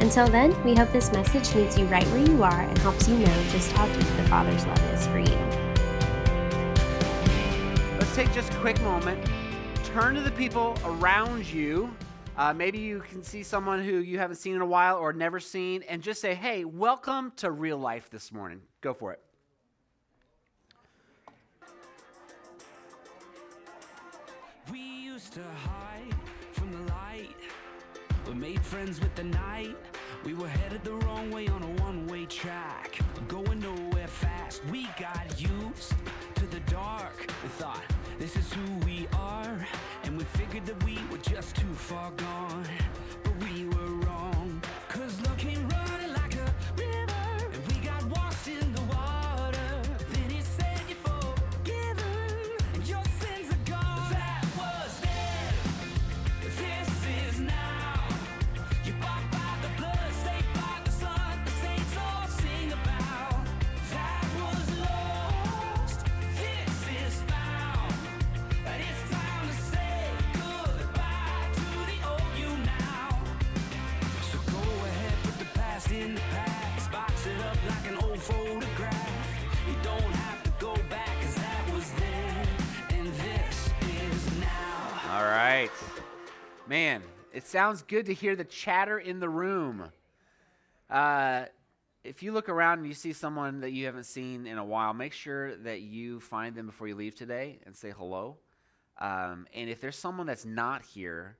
Until then, we hope this message meets you right where you are and helps you know just how deep the Father's love is for you. Let's take just a quick moment, turn to the people around you. Uh, maybe you can see someone who you haven't seen in a while or never seen, and just say, hey, welcome to real life this morning. Go for it. We used to hide from the light. We made friends with the night. We were headed the wrong way on a one way track. Going nowhere fast. We got used to the dark. We thought, this is who we are. And we figured that we were just too far gone. Man, it sounds good to hear the chatter in the room. Uh, if you look around and you see someone that you haven't seen in a while, make sure that you find them before you leave today and say hello. Um, and if there's someone that's not here,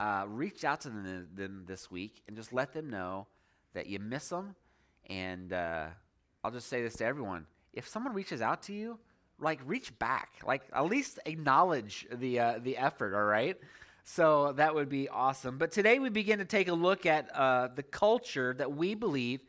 uh, reach out to them, them this week and just let them know that you miss them. And uh, I'll just say this to everyone: if someone reaches out to you, like reach back, like at least acknowledge the uh, the effort. All right. So that would be awesome. But today we begin to take a look at uh, the culture that we believe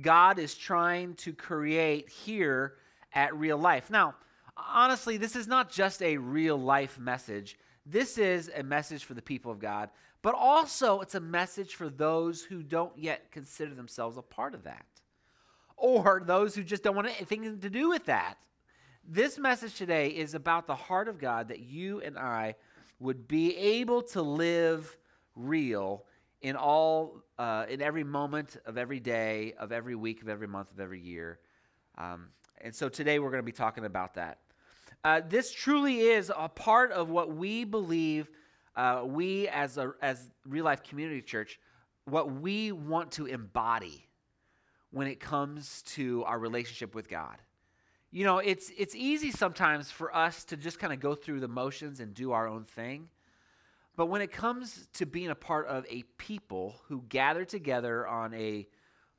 God is trying to create here at real life. Now, honestly, this is not just a real life message. This is a message for the people of God, but also it's a message for those who don't yet consider themselves a part of that, or those who just don't want anything to do with that. This message today is about the heart of God that you and I would be able to live real in all uh, in every moment of every day of every week of every month of every year. Um, and so today we're going to be talking about that. Uh, this truly is a part of what we believe uh, we as a as real life community church what we want to embody when it comes to our relationship with god you know it's it's easy sometimes for us to just kind of go through the motions and do our own thing. But when it comes to being a part of a people who gather together on a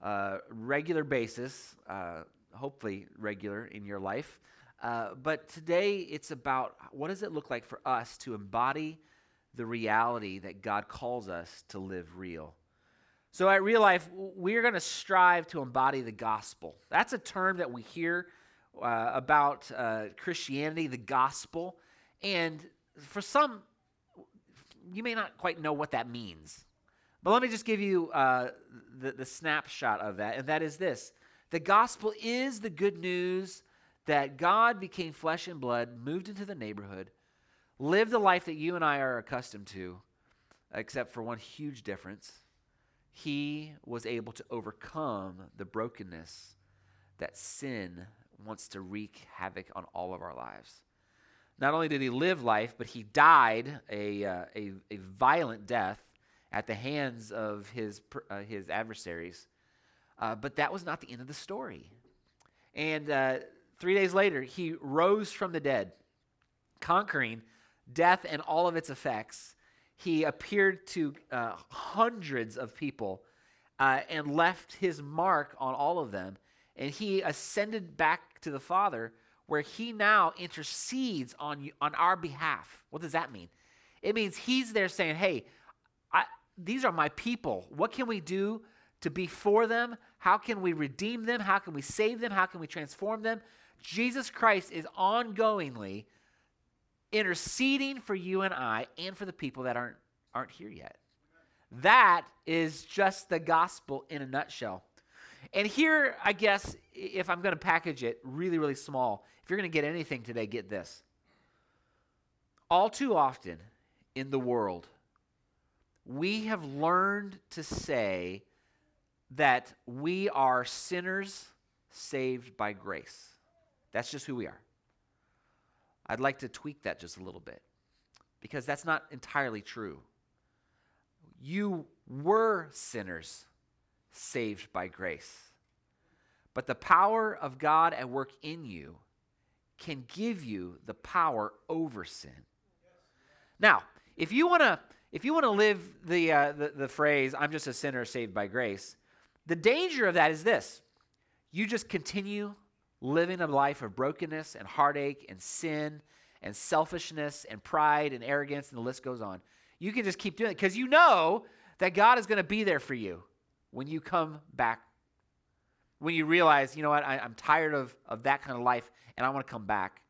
uh, regular basis uh, hopefully regular in your life uh, but today it's about what does it look like for us to embody the reality that god calls us to live real? So at real life we're going to strive to embody the gospel. That's a term that we hear uh, about uh, Christianity, the gospel. And for some, you may not quite know what that means. But let me just give you uh, the, the snapshot of that, and that is this the gospel is the good news that God became flesh and blood, moved into the neighborhood, lived the life that you and I are accustomed to, except for one huge difference. He was able to overcome the brokenness that sin wants to wreak havoc on all of our lives. Not only did he live life, but he died a, uh, a, a, violent death at the hands of his, uh, his adversaries. Uh, but that was not the end of the story. And uh, three days later, he rose from the dead, conquering death and all of its effects. He appeared to uh, hundreds of people uh, and left his mark on all of them and he ascended back to the Father, where he now intercedes on, on our behalf. What does that mean? It means he's there saying, Hey, I, these are my people. What can we do to be for them? How can we redeem them? How can we save them? How can we transform them? Jesus Christ is ongoingly interceding for you and I and for the people that aren't, aren't here yet. That is just the gospel in a nutshell. And here, I guess, if I'm going to package it really, really small, if you're going to get anything today, get this. All too often in the world, we have learned to say that we are sinners saved by grace. That's just who we are. I'd like to tweak that just a little bit because that's not entirely true. You were sinners saved by grace. But the power of God at work in you can give you the power over sin. Now, if you want to if you want to live the, uh, the, the phrase "I'm just a sinner saved by grace," the danger of that is this: you just continue living a life of brokenness and heartache and sin and selfishness and pride and arrogance, and the list goes on. You can just keep doing it because you know that God is going to be there for you when you come back. When you realize, you know what, I, am tired of, of that kind of life and I want to come back.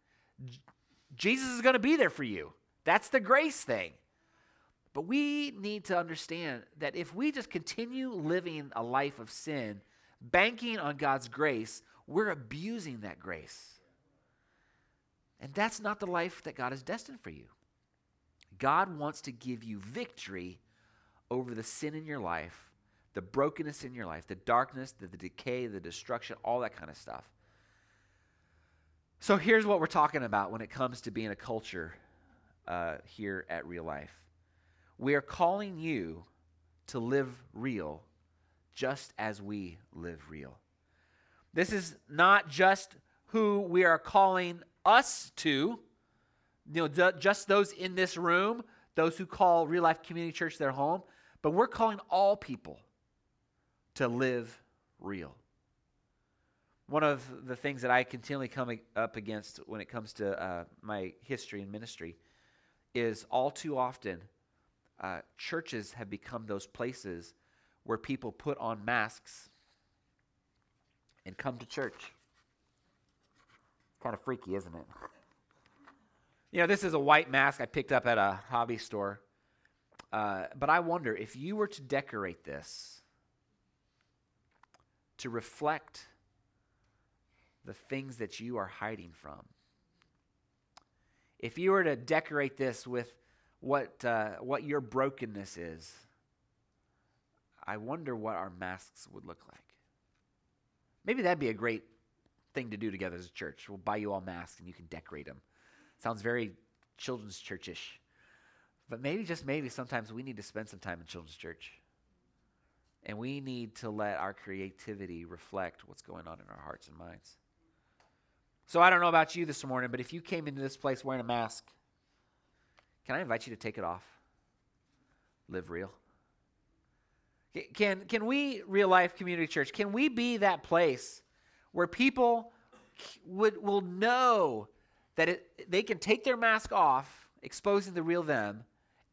Jesus is going to be there for you. That's the grace thing. But we need to understand that if we just continue living a life of sin, banking on God's grace, we're abusing that grace. And that's not the life that God has destined for you. God wants to give you victory over the sin in your life, the brokenness in your life, the darkness, the, the decay, the destruction, all that kind of stuff. So here's what we're talking about when it comes to being a culture uh, here at Real Life. We are calling you to live real just as we live real. This is not just who we are calling us to, you know, just those in this room, those who call Real Life Community Church their home, but we're calling all people to live real. One of the things that I continually come up against when it comes to uh, my history and ministry is all too often uh, churches have become those places where people put on masks and come to church. Kind of freaky, isn't it? You know, this is a white mask I picked up at a hobby store. Uh, but I wonder if you were to decorate this to reflect the things that you are hiding from, if you were to decorate this with what, uh, what your brokenness is, I wonder what our masks would look like. Maybe that'd be a great thing to do together as a church. We'll buy you all masks and you can decorate them. Sounds very children's churchish. But maybe, just maybe, sometimes we need to spend some time in children's church. And we need to let our creativity reflect what's going on in our hearts and minds. So I don't know about you this morning, but if you came into this place wearing a mask, can I invite you to take it off? Live real. Can, can we, Real Life Community Church, can we be that place where people would, will know that it, they can take their mask off, exposing the real them,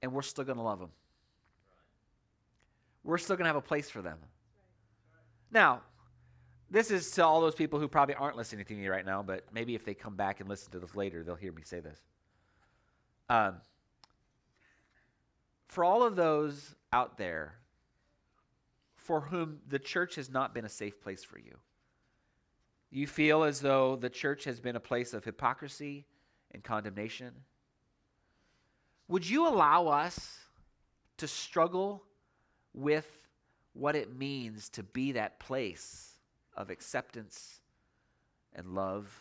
and we're still going to love them. We're still going to have a place for them. Now, this is to all those people who probably aren't listening to me right now, but maybe if they come back and listen to this later, they'll hear me say this. Um, for all of those out there for whom the church has not been a safe place for you, you feel as though the church has been a place of hypocrisy and condemnation would you allow us to struggle with what it means to be that place of acceptance and love?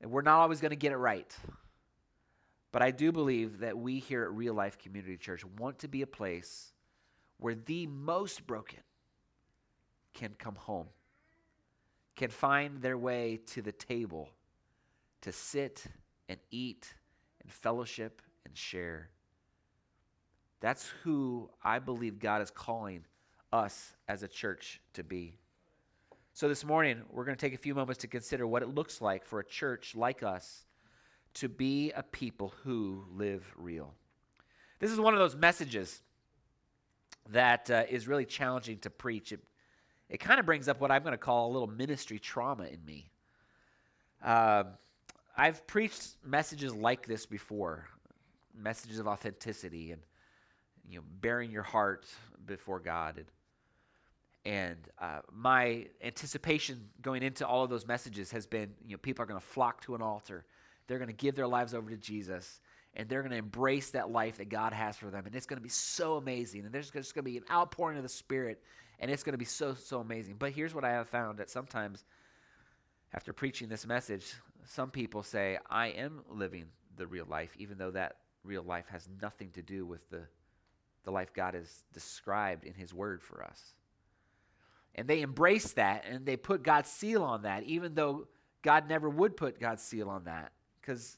And we're not always going to get it right. But I do believe that we here at Real Life Community Church want to be a place where the most broken can come home, can find their way to the table to sit and eat and fellowship and share. That's who I believe God is calling us as a church to be. So, this morning, we're going to take a few moments to consider what it looks like for a church like us to be a people who live real. This is one of those messages that uh, is really challenging to preach. It, it kind of brings up what I'm going to call a little ministry trauma in me. Uh, I've preached messages like this before, messages of authenticity and you know baring your heart before God. And, and uh, my anticipation going into all of those messages has been, you know, people are going to flock to an altar. They're going to give their lives over to Jesus and they're going to embrace that life that God has for them. And it's going to be so amazing. And there's just going to be an outpouring of the Spirit, and it's going to be so, so amazing. But here's what I have found that sometimes after preaching this message, some people say, I am living the real life, even though that real life has nothing to do with the, the life God has described in His Word for us. And they embrace that and they put God's seal on that, even though God never would put God's seal on that because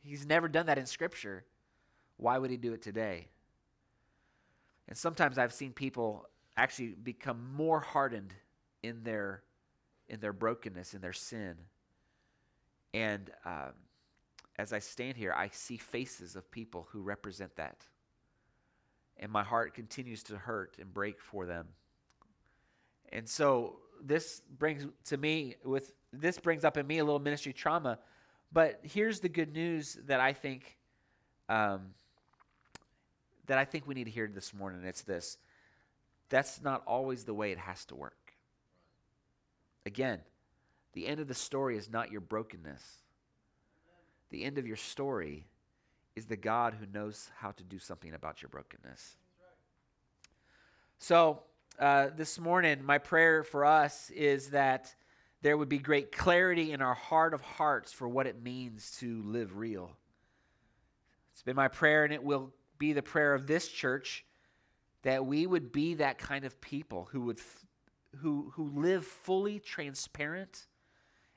He's never done that in Scripture. Why would he do it today? And sometimes I've seen people actually become more hardened in their in their brokenness, in their sin. And um, as I stand here, I see faces of people who represent that. And my heart continues to hurt and break for them. And so this brings to me with this brings up in me a little ministry trauma but here's the good news that I think um, that I think we need to hear this morning. It's this: that's not always the way it has to work. Again, the end of the story is not your brokenness. The end of your story is the God who knows how to do something about your brokenness. So, uh, this morning, my prayer for us is that there would be great clarity in our heart of hearts for what it means to live real. It's been my prayer, and it will be the prayer of this church that we would be that kind of people who would who who live fully transparent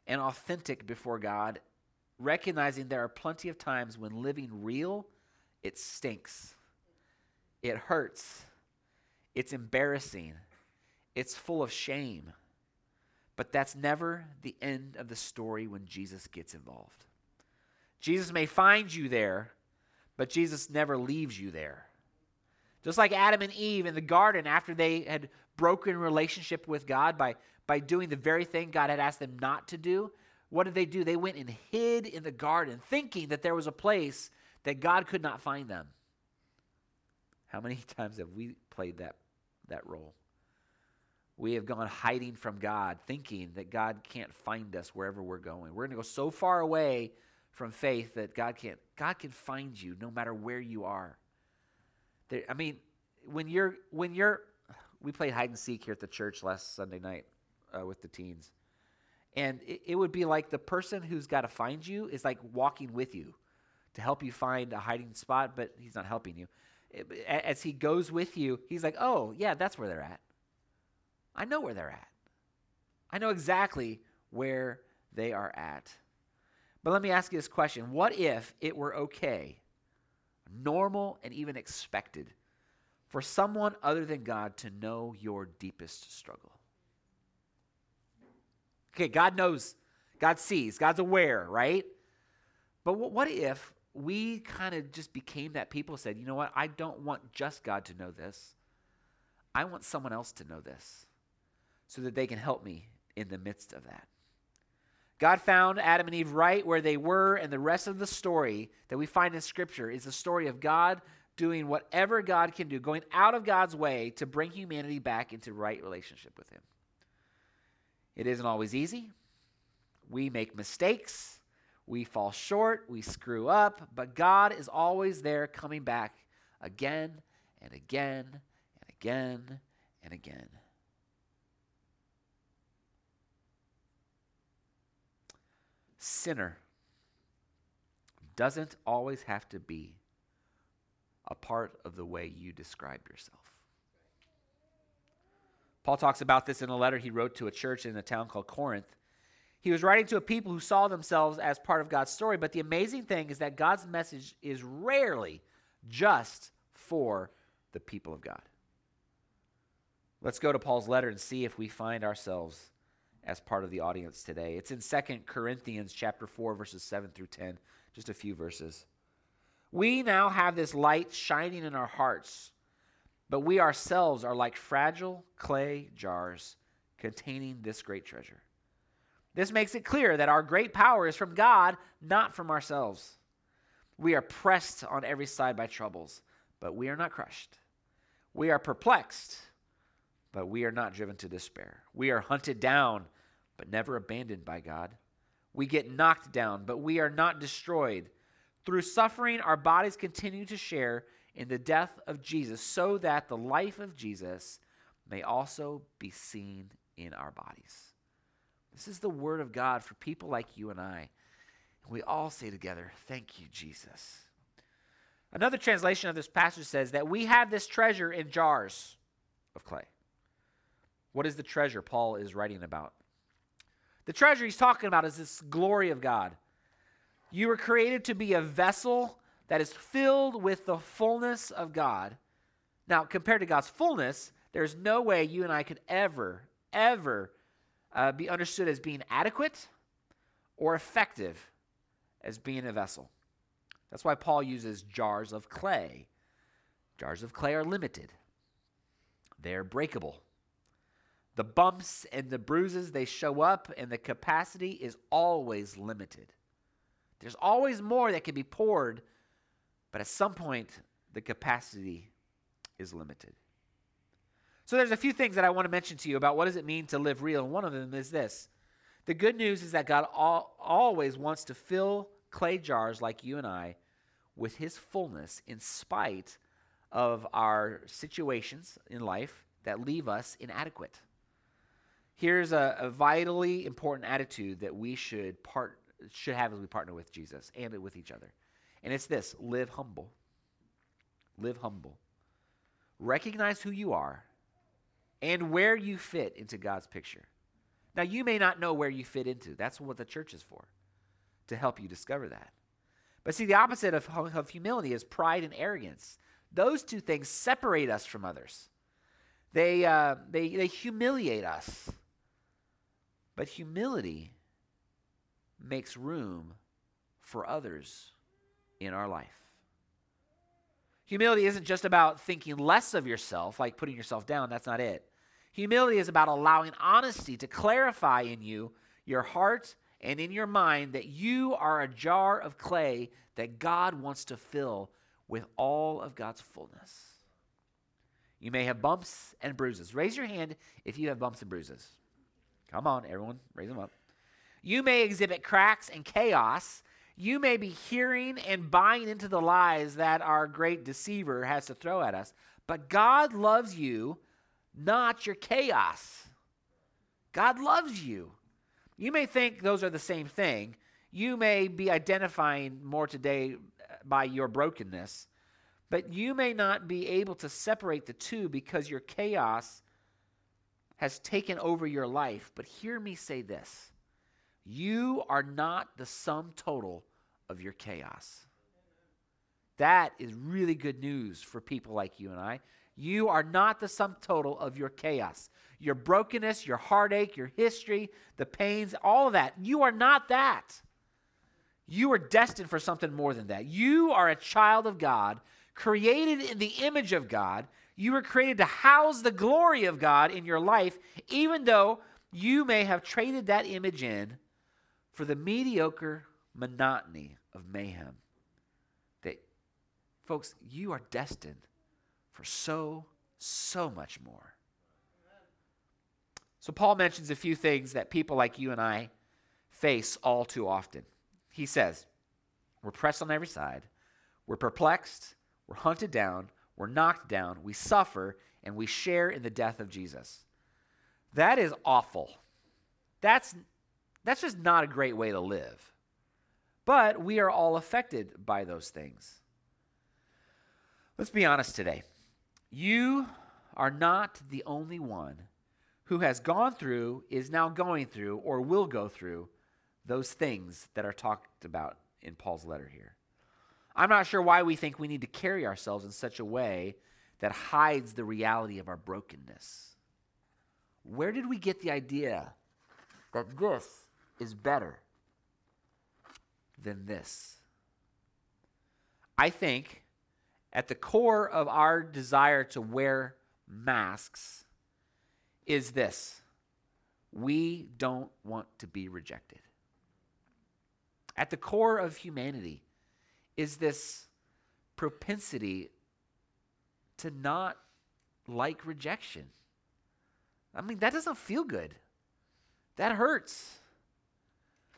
and authentic before God, recognizing there are plenty of times when living real it stinks. It hurts. It's embarrassing. It's full of shame. But that's never the end of the story when Jesus gets involved. Jesus may find you there, but Jesus never leaves you there. Just like Adam and Eve in the garden after they had broken relationship with God by, by doing the very thing God had asked them not to do, what did they do? They went and hid in the garden, thinking that there was a place that God could not find them. How many times have we played that, that role? we have gone hiding from God, thinking that God can't find us wherever we're going. We're going to go so far away from faith that God can't. God can find you no matter where you are. There, I mean, when you're when you're, we played hide and seek here at the church last Sunday night uh, with the teens, and it, it would be like the person who's got to find you is like walking with you to help you find a hiding spot, but he's not helping you. As he goes with you, he's like, "Oh, yeah, that's where they're at." I know where they're at. I know exactly where they are at. But let me ask you this question What if it were okay, normal, and even expected for someone other than God to know your deepest struggle? Okay, God knows, God sees, God's aware, right? But what if we kind of just became that people said, you know what, I don't want just God to know this. I want someone else to know this so that they can help me in the midst of that. God found Adam and Eve right where they were, and the rest of the story that we find in Scripture is the story of God doing whatever God can do, going out of God's way to bring humanity back into right relationship with Him. It isn't always easy. We make mistakes, we fall short, we screw up, but God is always there coming back again and again and again and again. sinner doesn't always have to be a part of the way you describe yourself. Paul talks about this in a letter he wrote to a church in a town called Corinth. He was writing to a people who saw themselves as part of God's story, but the amazing thing is that God's message is rarely just for the people of God. Let's go to Paul's letter and see if we find ourselves as part of the audience today. It's in Second Corinthians chapter 4 verses 7 through 10, just a few verses. We now have this light shining in our hearts, but we ourselves are like fragile clay jars containing this great treasure. This makes it clear that our great power is from God, not from ourselves. We are pressed on every side by troubles, but we are not crushed. We are perplexed, but we are not driven to despair. We are hunted down, but never abandoned by God. We get knocked down, but we are not destroyed. Through suffering, our bodies continue to share in the death of Jesus, so that the life of Jesus may also be seen in our bodies. This is the word of God for people like you and I. We all say together, Thank you, Jesus. Another translation of this passage says that we have this treasure in jars of clay. What is the treasure Paul is writing about? The treasure he's talking about is this glory of God. You were created to be a vessel that is filled with the fullness of God. Now, compared to God's fullness, there's no way you and I could ever, ever uh, be understood as being adequate or effective as being a vessel. That's why Paul uses jars of clay. Jars of clay are limited, they're breakable. The bumps and the bruises, they show up, and the capacity is always limited. There's always more that can be poured, but at some point, the capacity is limited. So there's a few things that I want to mention to you about what does it mean to live real, and one of them is this. The good news is that God al- always wants to fill clay jars like you and I with his fullness in spite of our situations in life that leave us inadequate. Here's a, a, vitally important attitude that we should part should have as we partner with Jesus and with each other. And it's this live humble. Live humble. Recognize who you are and where you fit into God's picture. Now, you may not know where you fit into. That's what the church is for, to help you discover that. But see, the opposite of, of humility is pride and arrogance. Those two things separate us from others. They, uh, they, they humiliate us. But humility makes room for others in our life. Humility isn't just about thinking less of yourself, like putting yourself down. That's not it. Humility is about allowing honesty to clarify in you, your heart, and in your mind that you are a jar of clay that God wants to fill with all of God's fullness. You may have bumps and bruises. Raise your hand if you have bumps and bruises. Come on, everyone, raise them up. You may exhibit cracks and chaos. You may be hearing and buying into the lies that our great deceiver has to throw at us. But God loves you, not your chaos. God loves you. You may think those are the same thing. You may be identifying more today uh, by your brokenness, but you may not be able to separate the two because your chaos has taken over your life. But hear me say this you are not the sum total of your chaos. That is really good news for people like you and I. You are not the sum total of your chaos your brokenness, your heartache, your history, the pains, all of that. You are not that. You are destined for something more than that. You are a child of God, created in the image of God. You were created to house the glory of God in your life, even though you may have traded that image in for the mediocre monotony of mayhem. That, folks, you are destined for so, so much more. So, Paul mentions a few things that people like you and I face all too often. He says, We're pressed on every side, we're perplexed, we're hunted down, we're knocked down, we suffer, and we share in the death of Jesus. That is awful. That's, that's just not a great way to live. But we are all affected by those things. Let's be honest today. You are not the only one who has gone through, is now going through, or will go through those things that are talked about in Paul's letter here. I'm not sure why we think we need to carry ourselves in such a way that hides the reality of our brokenness. Where did we get the idea that this is better than this? I think at the core of our desire to wear masks is this We don't want to be rejected. At the core of humanity is this propensity to not like rejection. I mean, that doesn't feel good. That hurts.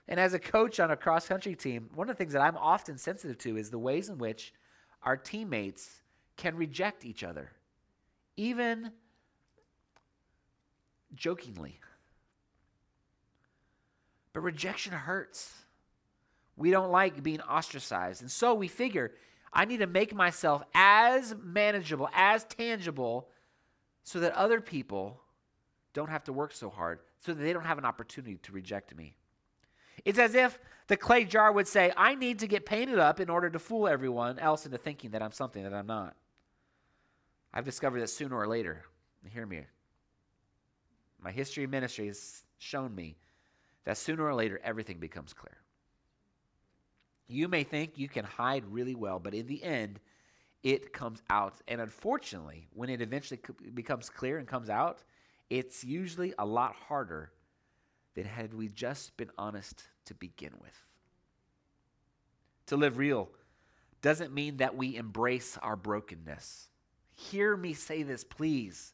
And as a coach on a cross country team, one of the things that I'm often sensitive to is the ways in which our teammates can reject each other, even jokingly. But rejection hurts. We don't like being ostracized. And so we figure I need to make myself as manageable, as tangible, so that other people don't have to work so hard, so that they don't have an opportunity to reject me. It's as if the clay jar would say, I need to get painted up in order to fool everyone else into thinking that I'm something that I'm not. I've discovered that sooner or later, hear me, my history of ministry has shown me that sooner or later everything becomes clear. You may think you can hide really well, but in the end, it comes out. And unfortunately, when it eventually becomes clear and comes out, it's usually a lot harder than had we just been honest to begin with. To live real doesn't mean that we embrace our brokenness. Hear me say this, please.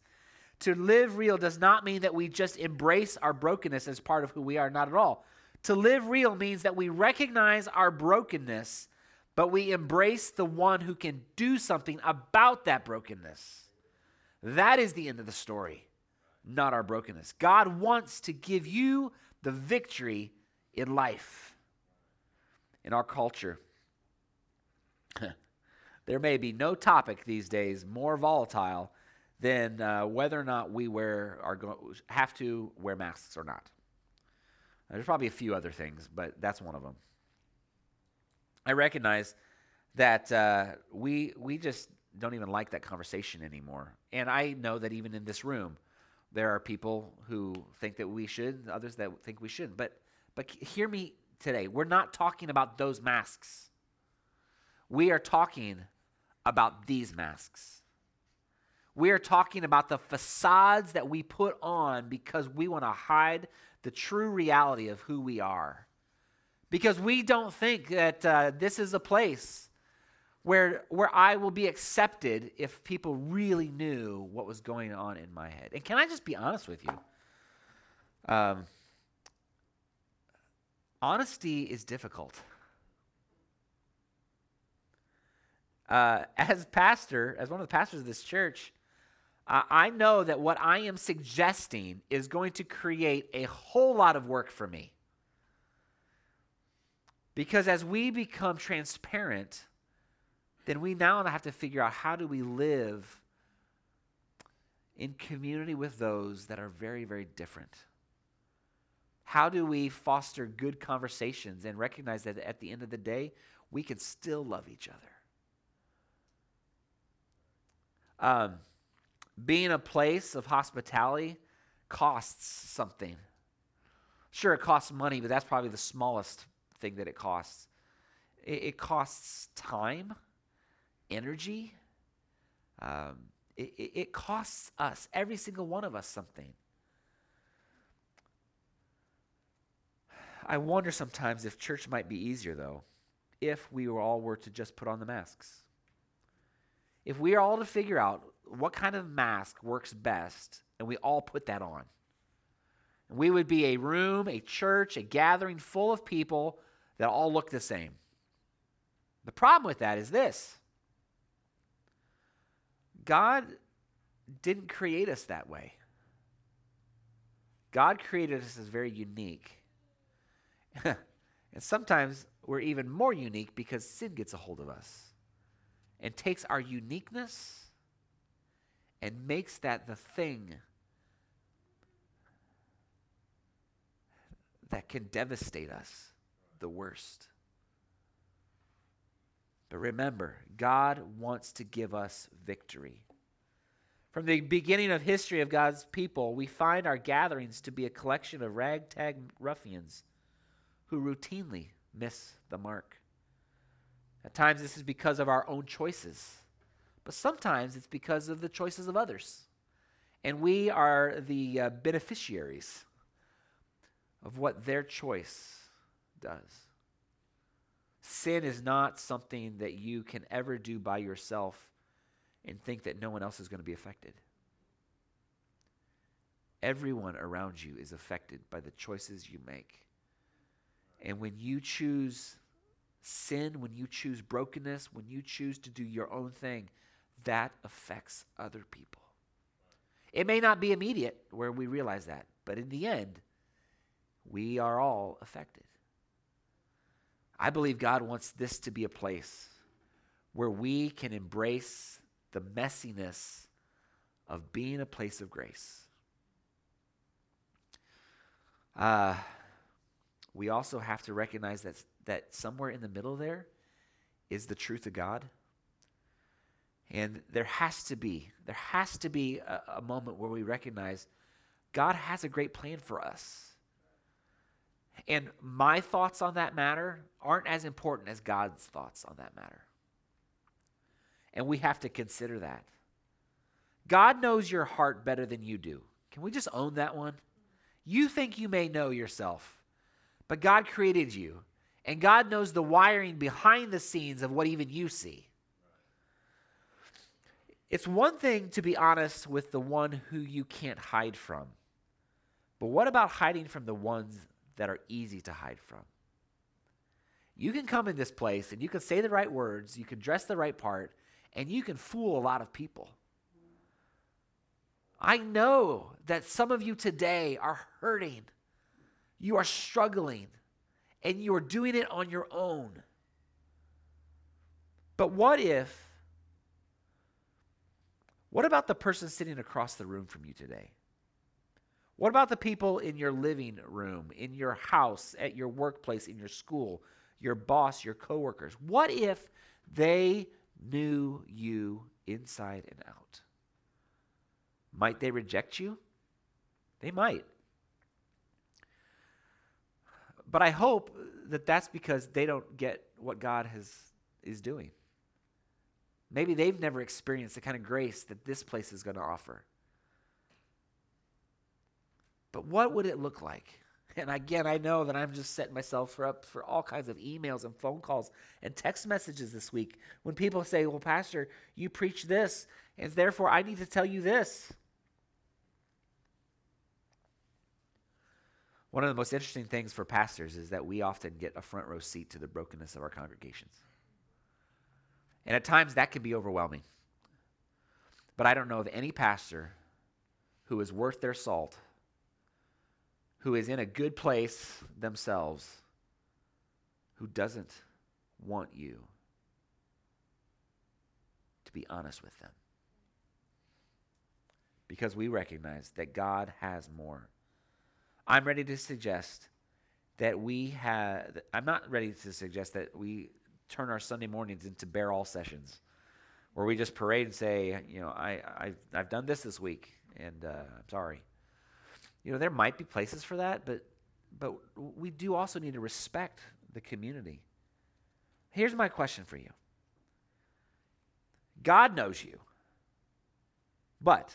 To live real does not mean that we just embrace our brokenness as part of who we are, not at all. To live real means that we recognize our brokenness, but we embrace the one who can do something about that brokenness. That is the end of the story, not our brokenness. God wants to give you the victory in life. In our culture, there may be no topic these days more volatile than uh, whether or not we wear are go- have to wear masks or not. There's probably a few other things, but that's one of them. I recognize that uh, we we just don't even like that conversation anymore, and I know that even in this room, there are people who think that we should, others that think we shouldn't. But but hear me today. We're not talking about those masks. We are talking about these masks. We are talking about the facades that we put on because we want to hide the true reality of who we are. Because we don't think that uh, this is a place where, where I will be accepted if people really knew what was going on in my head. And can I just be honest with you? Um, honesty is difficult. Uh, as pastor, as one of the pastors of this church, uh, I know that what I am suggesting is going to create a whole lot of work for me. Because as we become transparent, then we now have to figure out how do we live in community with those that are very, very different. How do we foster good conversations and recognize that at the end of the day, we can still love each other? Um, being a place of hospitality costs something. Sure, it costs money, but that's probably the smallest thing that it costs. It, it costs time, energy. Um, it, it, it costs us, every single one of us, something. I wonder sometimes if church might be easier, though, if we were all were to just put on the masks. If we are all to figure out what kind of mask works best, and we all put that on. We would be a room, a church, a gathering full of people that all look the same. The problem with that is this God didn't create us that way. God created us as very unique. and sometimes we're even more unique because sin gets a hold of us and takes our uniqueness and makes that the thing that can devastate us the worst. But remember, God wants to give us victory. From the beginning of history of God's people, we find our gatherings to be a collection of ragtag ruffians who routinely miss the mark. At times, this is because of our own choices but sometimes it's because of the choices of others. And we are the uh, beneficiaries of what their choice does. Sin is not something that you can ever do by yourself and think that no one else is going to be affected. Everyone around you is affected by the choices you make. And when you choose sin, when you choose brokenness, when you choose to do your own thing, that affects other people. It may not be immediate where we realize that, but in the end, we are all affected. I believe God wants this to be a place where we can embrace the messiness of being a place of grace. Uh, we also have to recognize that, that somewhere in the middle there is the truth of God. And there has to be, there has to be a, a moment where we recognize God has a great plan for us. And my thoughts on that matter aren't as important as God's thoughts on that matter. And we have to consider that. God knows your heart better than you do. Can we just own that one? You think you may know yourself, but God created you, and God knows the wiring behind the scenes of what even you see. It's one thing to be honest with the one who you can't hide from, but what about hiding from the ones that are easy to hide from? You can come in this place and you can say the right words, you can dress the right part, and you can fool a lot of people. I know that some of you today are hurting. You are struggling and you are doing it on your own. But what if, what about the person sitting across the room from you today? What about the people in your living room, in your house, at your workplace, in your school, your boss, your coworkers? What if they knew you inside and out? Might they reject you? They might. But I hope that that's because they don't get what God has is doing. Maybe they've never experienced the kind of grace that this place is going to offer. But what would it look like? And again, I know that I'm just setting myself up for all kinds of emails and phone calls and text messages this week when people say, Well, Pastor, you preach this, and therefore I need to tell you this. One of the most interesting things for pastors is that we often get a front row seat to the brokenness of our congregations. And at times that can be overwhelming. But I don't know of any pastor who is worth their salt, who is in a good place themselves, who doesn't want you to be honest with them. Because we recognize that God has more I'm ready to suggest that we have, I'm not ready to suggest that we turn our Sunday mornings into bare all sessions where we just parade and say, you know, I, I, I've done this this week and uh, I'm sorry. You know, there might be places for that, but, but we do also need to respect the community. Here's my question for you God knows you, but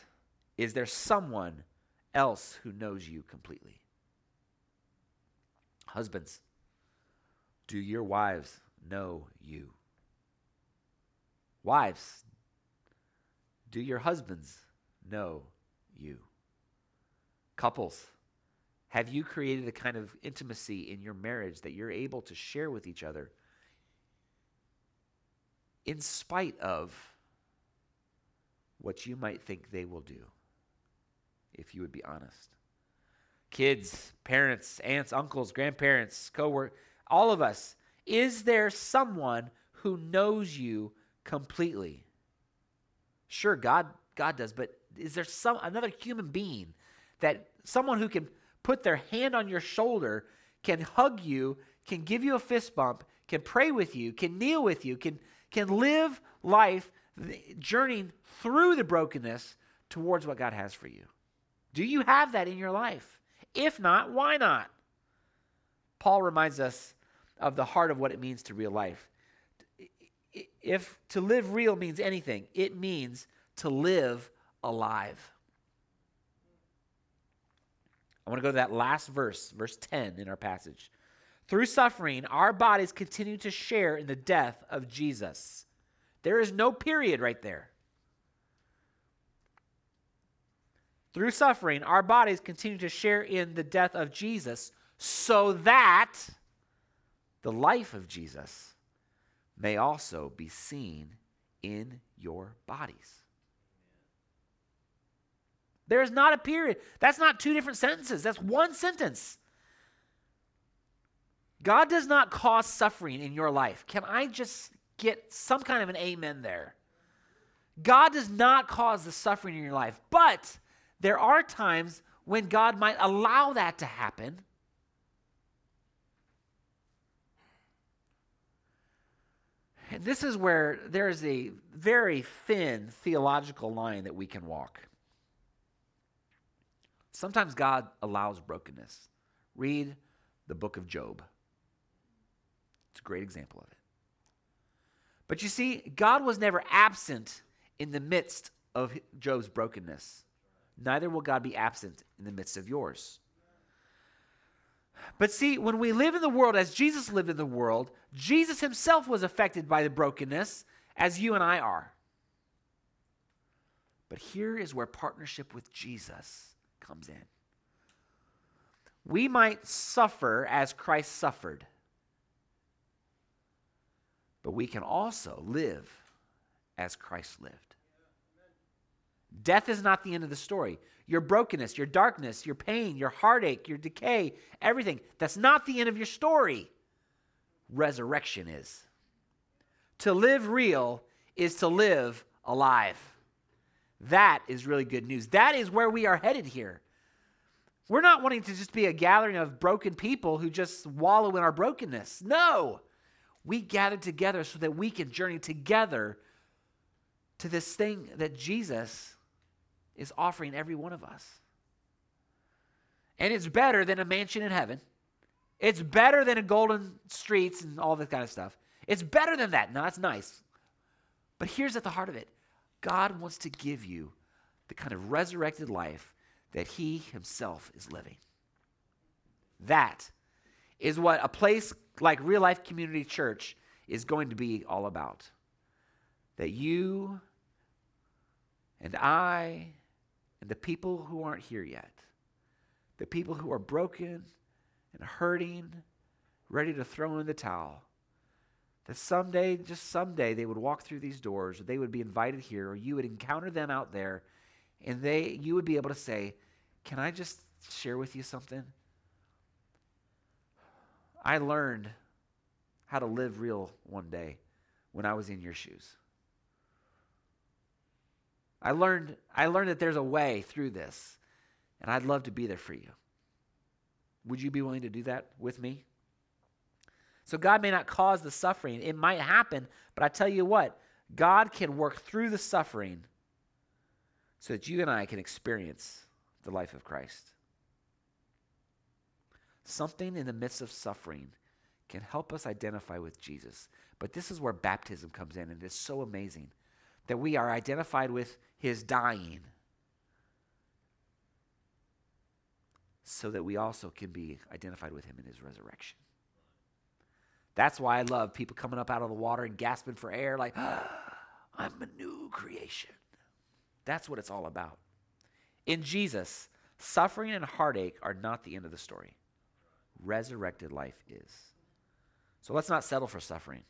is there someone else who knows you completely? Husbands, do your wives know you? Wives, do your husbands know you? Couples, have you created a kind of intimacy in your marriage that you're able to share with each other in spite of what you might think they will do if you would be honest? kids, parents, aunts, uncles, grandparents, co-work, all of us, is there someone who knows you completely? Sure, God God does, but is there some another human being that someone who can put their hand on your shoulder, can hug you, can give you a fist bump, can pray with you, can kneel with you, can can live life journeying through the brokenness towards what God has for you? Do you have that in your life? If not, why not? Paul reminds us of the heart of what it means to real life. If to live real means anything, it means to live alive. I want to go to that last verse, verse 10 in our passage. Through suffering, our bodies continue to share in the death of Jesus. There is no period right there. Through suffering, our bodies continue to share in the death of Jesus so that the life of Jesus may also be seen in your bodies. There is not a period. That's not two different sentences, that's one sentence. God does not cause suffering in your life. Can I just get some kind of an amen there? God does not cause the suffering in your life, but there are times when God might allow that to happen. And this is where there is a very thin theological line that we can walk. Sometimes God allows brokenness. Read the book of Job. It's a great example of it. But you see, God was never absent in the midst of Job's brokenness. Neither will God be absent in the midst of yours. But see, when we live in the world as Jesus lived in the world, Jesus himself was affected by the brokenness as you and I are. But here is where partnership with Jesus comes in. We might suffer as Christ suffered, but we can also live as Christ lived. Death is not the end of the story. Your brokenness, your darkness, your pain, your heartache, your decay, everything, that's not the end of your story. Resurrection is. To live real is to live alive. That is really good news. That is where we are headed here. We're not wanting to just be a gathering of broken people who just wallow in our brokenness. No. We gather together so that we can journey together to this thing that Jesus is offering every one of us. And it's better than a mansion in heaven. It's better than a golden streets and all that kind of stuff. It's better than that. Now, that's nice. But here's at the heart of it God wants to give you the kind of resurrected life that He Himself is living. That is what a place like Real Life Community Church is going to be all about. That you and I and the people who aren't here yet, the people who are broken and hurting, ready to throw in the towel, that someday, just someday, they would walk through these doors, or they would be invited here, or you would encounter them out there, and they, you would be able to say, "Can I just share with you something?" I learned how to live real one day when I was in your shoes. I learned, I learned that there's a way through this, and I'd love to be there for you. Would you be willing to do that with me? So, God may not cause the suffering. It might happen, but I tell you what, God can work through the suffering so that you and I can experience the life of Christ. Something in the midst of suffering can help us identify with Jesus. But this is where baptism comes in, and it's so amazing that we are identified with his dying so that we also can be identified with him in his resurrection. That's why I love people coming up out of the water and gasping for air, like, ah, I'm a new creation. That's what it's all about. In Jesus, suffering and heartache are not the end of the story. Resurrected life is. So let's not settle for suffering.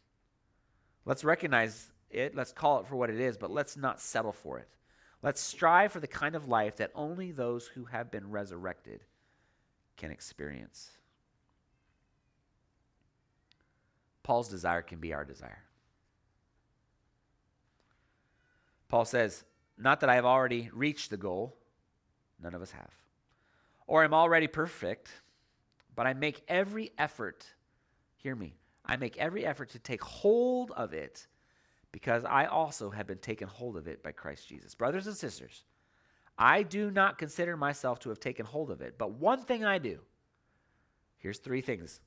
Let's recognize it, let's call it for what it is, but let's not settle for it. Let's strive for the kind of life that only those who have been resurrected can experience. Paul's desire can be our desire. Paul says, Not that I have already reached the goal, none of us have, or am already perfect, but I make every effort, hear me, I make every effort to take hold of it because I also have been taken hold of it by Christ Jesus. Brothers and sisters, I do not consider myself to have taken hold of it, but one thing I do. Here's three things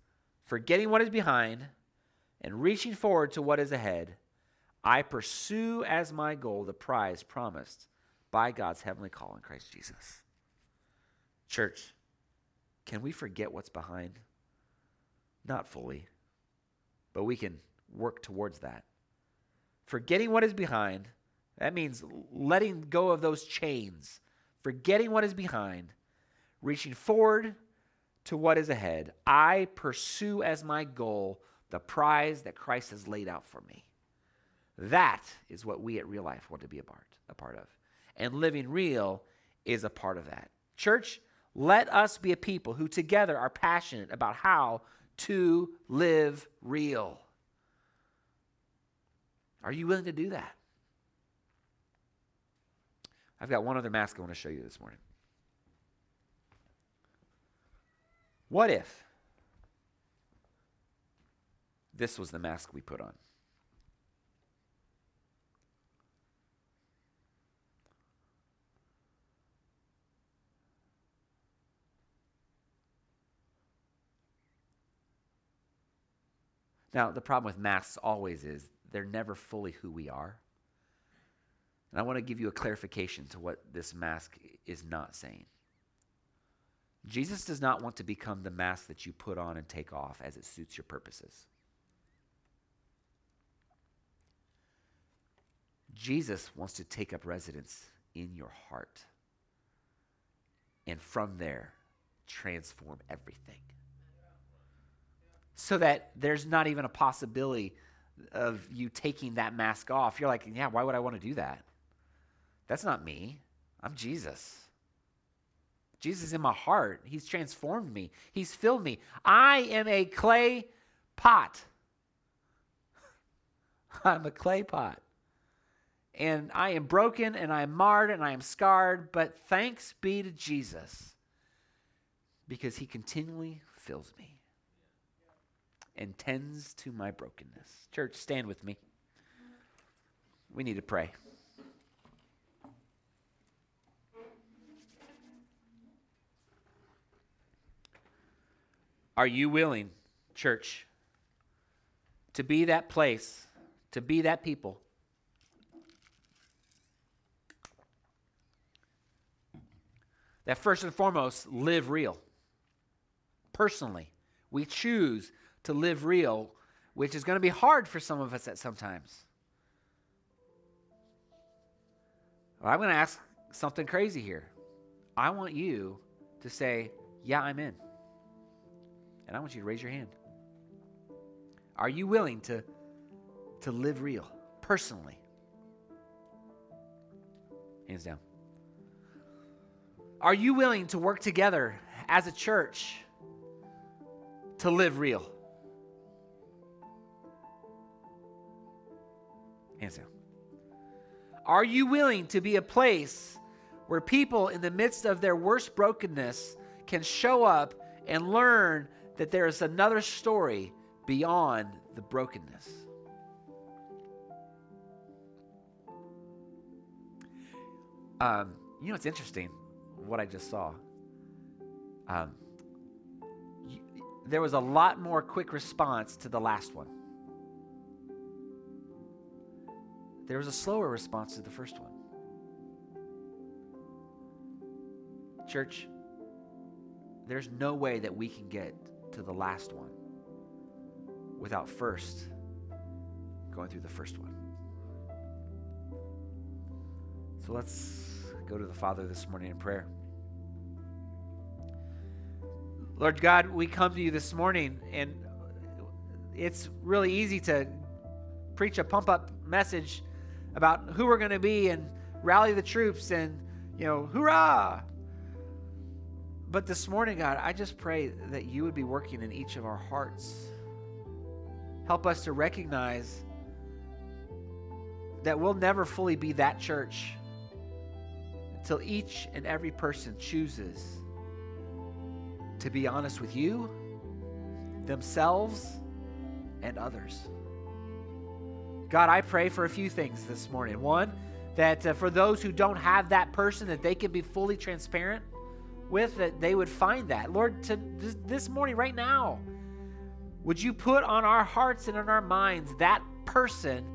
forgetting what is behind and reaching forward to what is ahead, I pursue as my goal the prize promised by God's heavenly call in Christ Jesus. Church, can we forget what's behind? Not fully, but we can work towards that. Forgetting what is behind, that means letting go of those chains, forgetting what is behind, reaching forward to what is ahead. I pursue as my goal the prize that Christ has laid out for me. That is what we at Real Life want to be a part, a part of. And living real is a part of that. Church, let us be a people who together are passionate about how to live real. Are you willing to do that? I've got one other mask I want to show you this morning. What if this was the mask we put on? Now, the problem with masks always is they're never fully who we are. And I want to give you a clarification to what this mask is not saying. Jesus does not want to become the mask that you put on and take off as it suits your purposes. Jesus wants to take up residence in your heart. And from there, transform everything. So that there's not even a possibility of you taking that mask off. You're like, yeah, why would I want to do that? That's not me. I'm Jesus. Jesus is in my heart. He's transformed me. He's filled me. I am a clay pot. I'm a clay pot. And I am broken and I am marred and I am scarred, but thanks be to Jesus because he continually fills me and tends to my brokenness. Church, stand with me. We need to pray. Are you willing, church, to be that place, to be that people? That first and foremost, live real. Personally, we choose to live real, which is going to be hard for some of us at sometimes. Well, I'm going to ask something crazy here. I want you to say, Yeah, I'm in. And I want you to raise your hand. Are you willing to, to live real, personally? Hands down. Are you willing to work together as a church to live real? Hands down. Are you willing to be a place where people in the midst of their worst brokenness can show up and learn that there is another story beyond the brokenness. Um, you know, it's interesting what I just saw. Um, there was a lot more quick response to the last one. There was a slower response to the first one. Church, there's no way that we can get to the last one without first going through the first one. So let's go to the Father this morning in prayer. Lord God, we come to you this morning, and it's really easy to preach a pump up message about who we're going to be and rally the troops and, you know, hoorah! But this morning, God, I just pray that you would be working in each of our hearts. Help us to recognize that we'll never fully be that church until each and every person chooses to be honest with you, themselves, and others. God, I pray for a few things this morning. One, that uh, for those who don't have that person, that they can be fully transparent with, that they would find that. Lord, to this, this morning, right now, would you put on our hearts and in our minds that person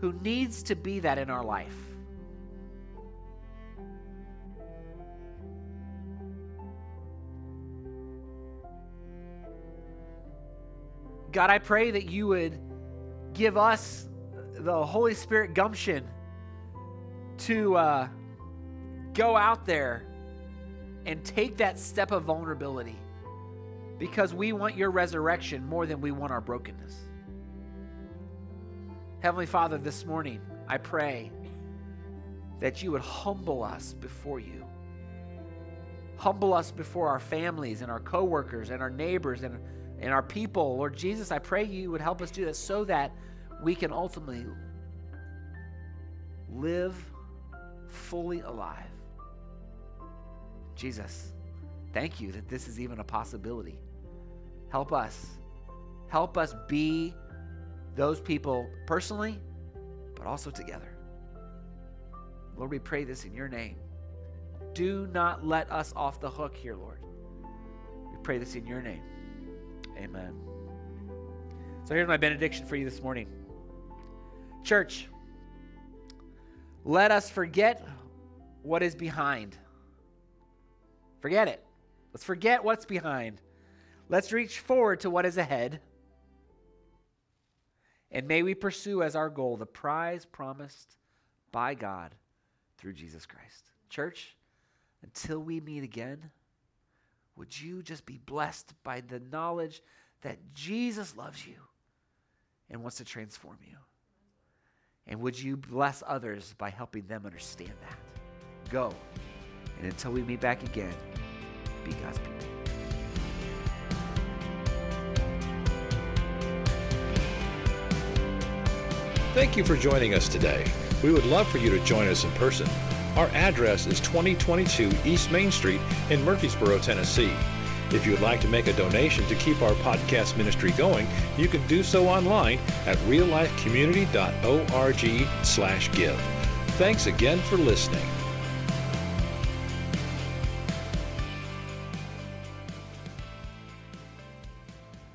who needs to be that in our life? God, I pray that you would give us the Holy Spirit gumption to uh, go out there and take that step of vulnerability because we want your resurrection more than we want our brokenness. Heavenly Father, this morning, I pray that you would humble us before you. Humble us before our families and our coworkers and our neighbors and, and our people. Lord Jesus, I pray you would help us do this so that we can ultimately live fully alive. Jesus, thank you that this is even a possibility. Help us. Help us be those people personally, but also together. Lord, we pray this in your name. Do not let us off the hook here, Lord. We pray this in your name. Amen. So here's my benediction for you this morning. Church, let us forget what is behind. Forget it. Let's forget what's behind. Let's reach forward to what is ahead. And may we pursue as our goal the prize promised by God through Jesus Christ. Church, until we meet again, would you just be blessed by the knowledge that Jesus loves you and wants to transform you? And would you bless others by helping them understand that? Go. And until we meet back again, be God's people. Thank you for joining us today. We would love for you to join us in person. Our address is 2022 East Main Street in Murfreesboro, Tennessee. If you would like to make a donation to keep our podcast ministry going, you can do so online at reallifecommunity.org/give. Thanks again for listening.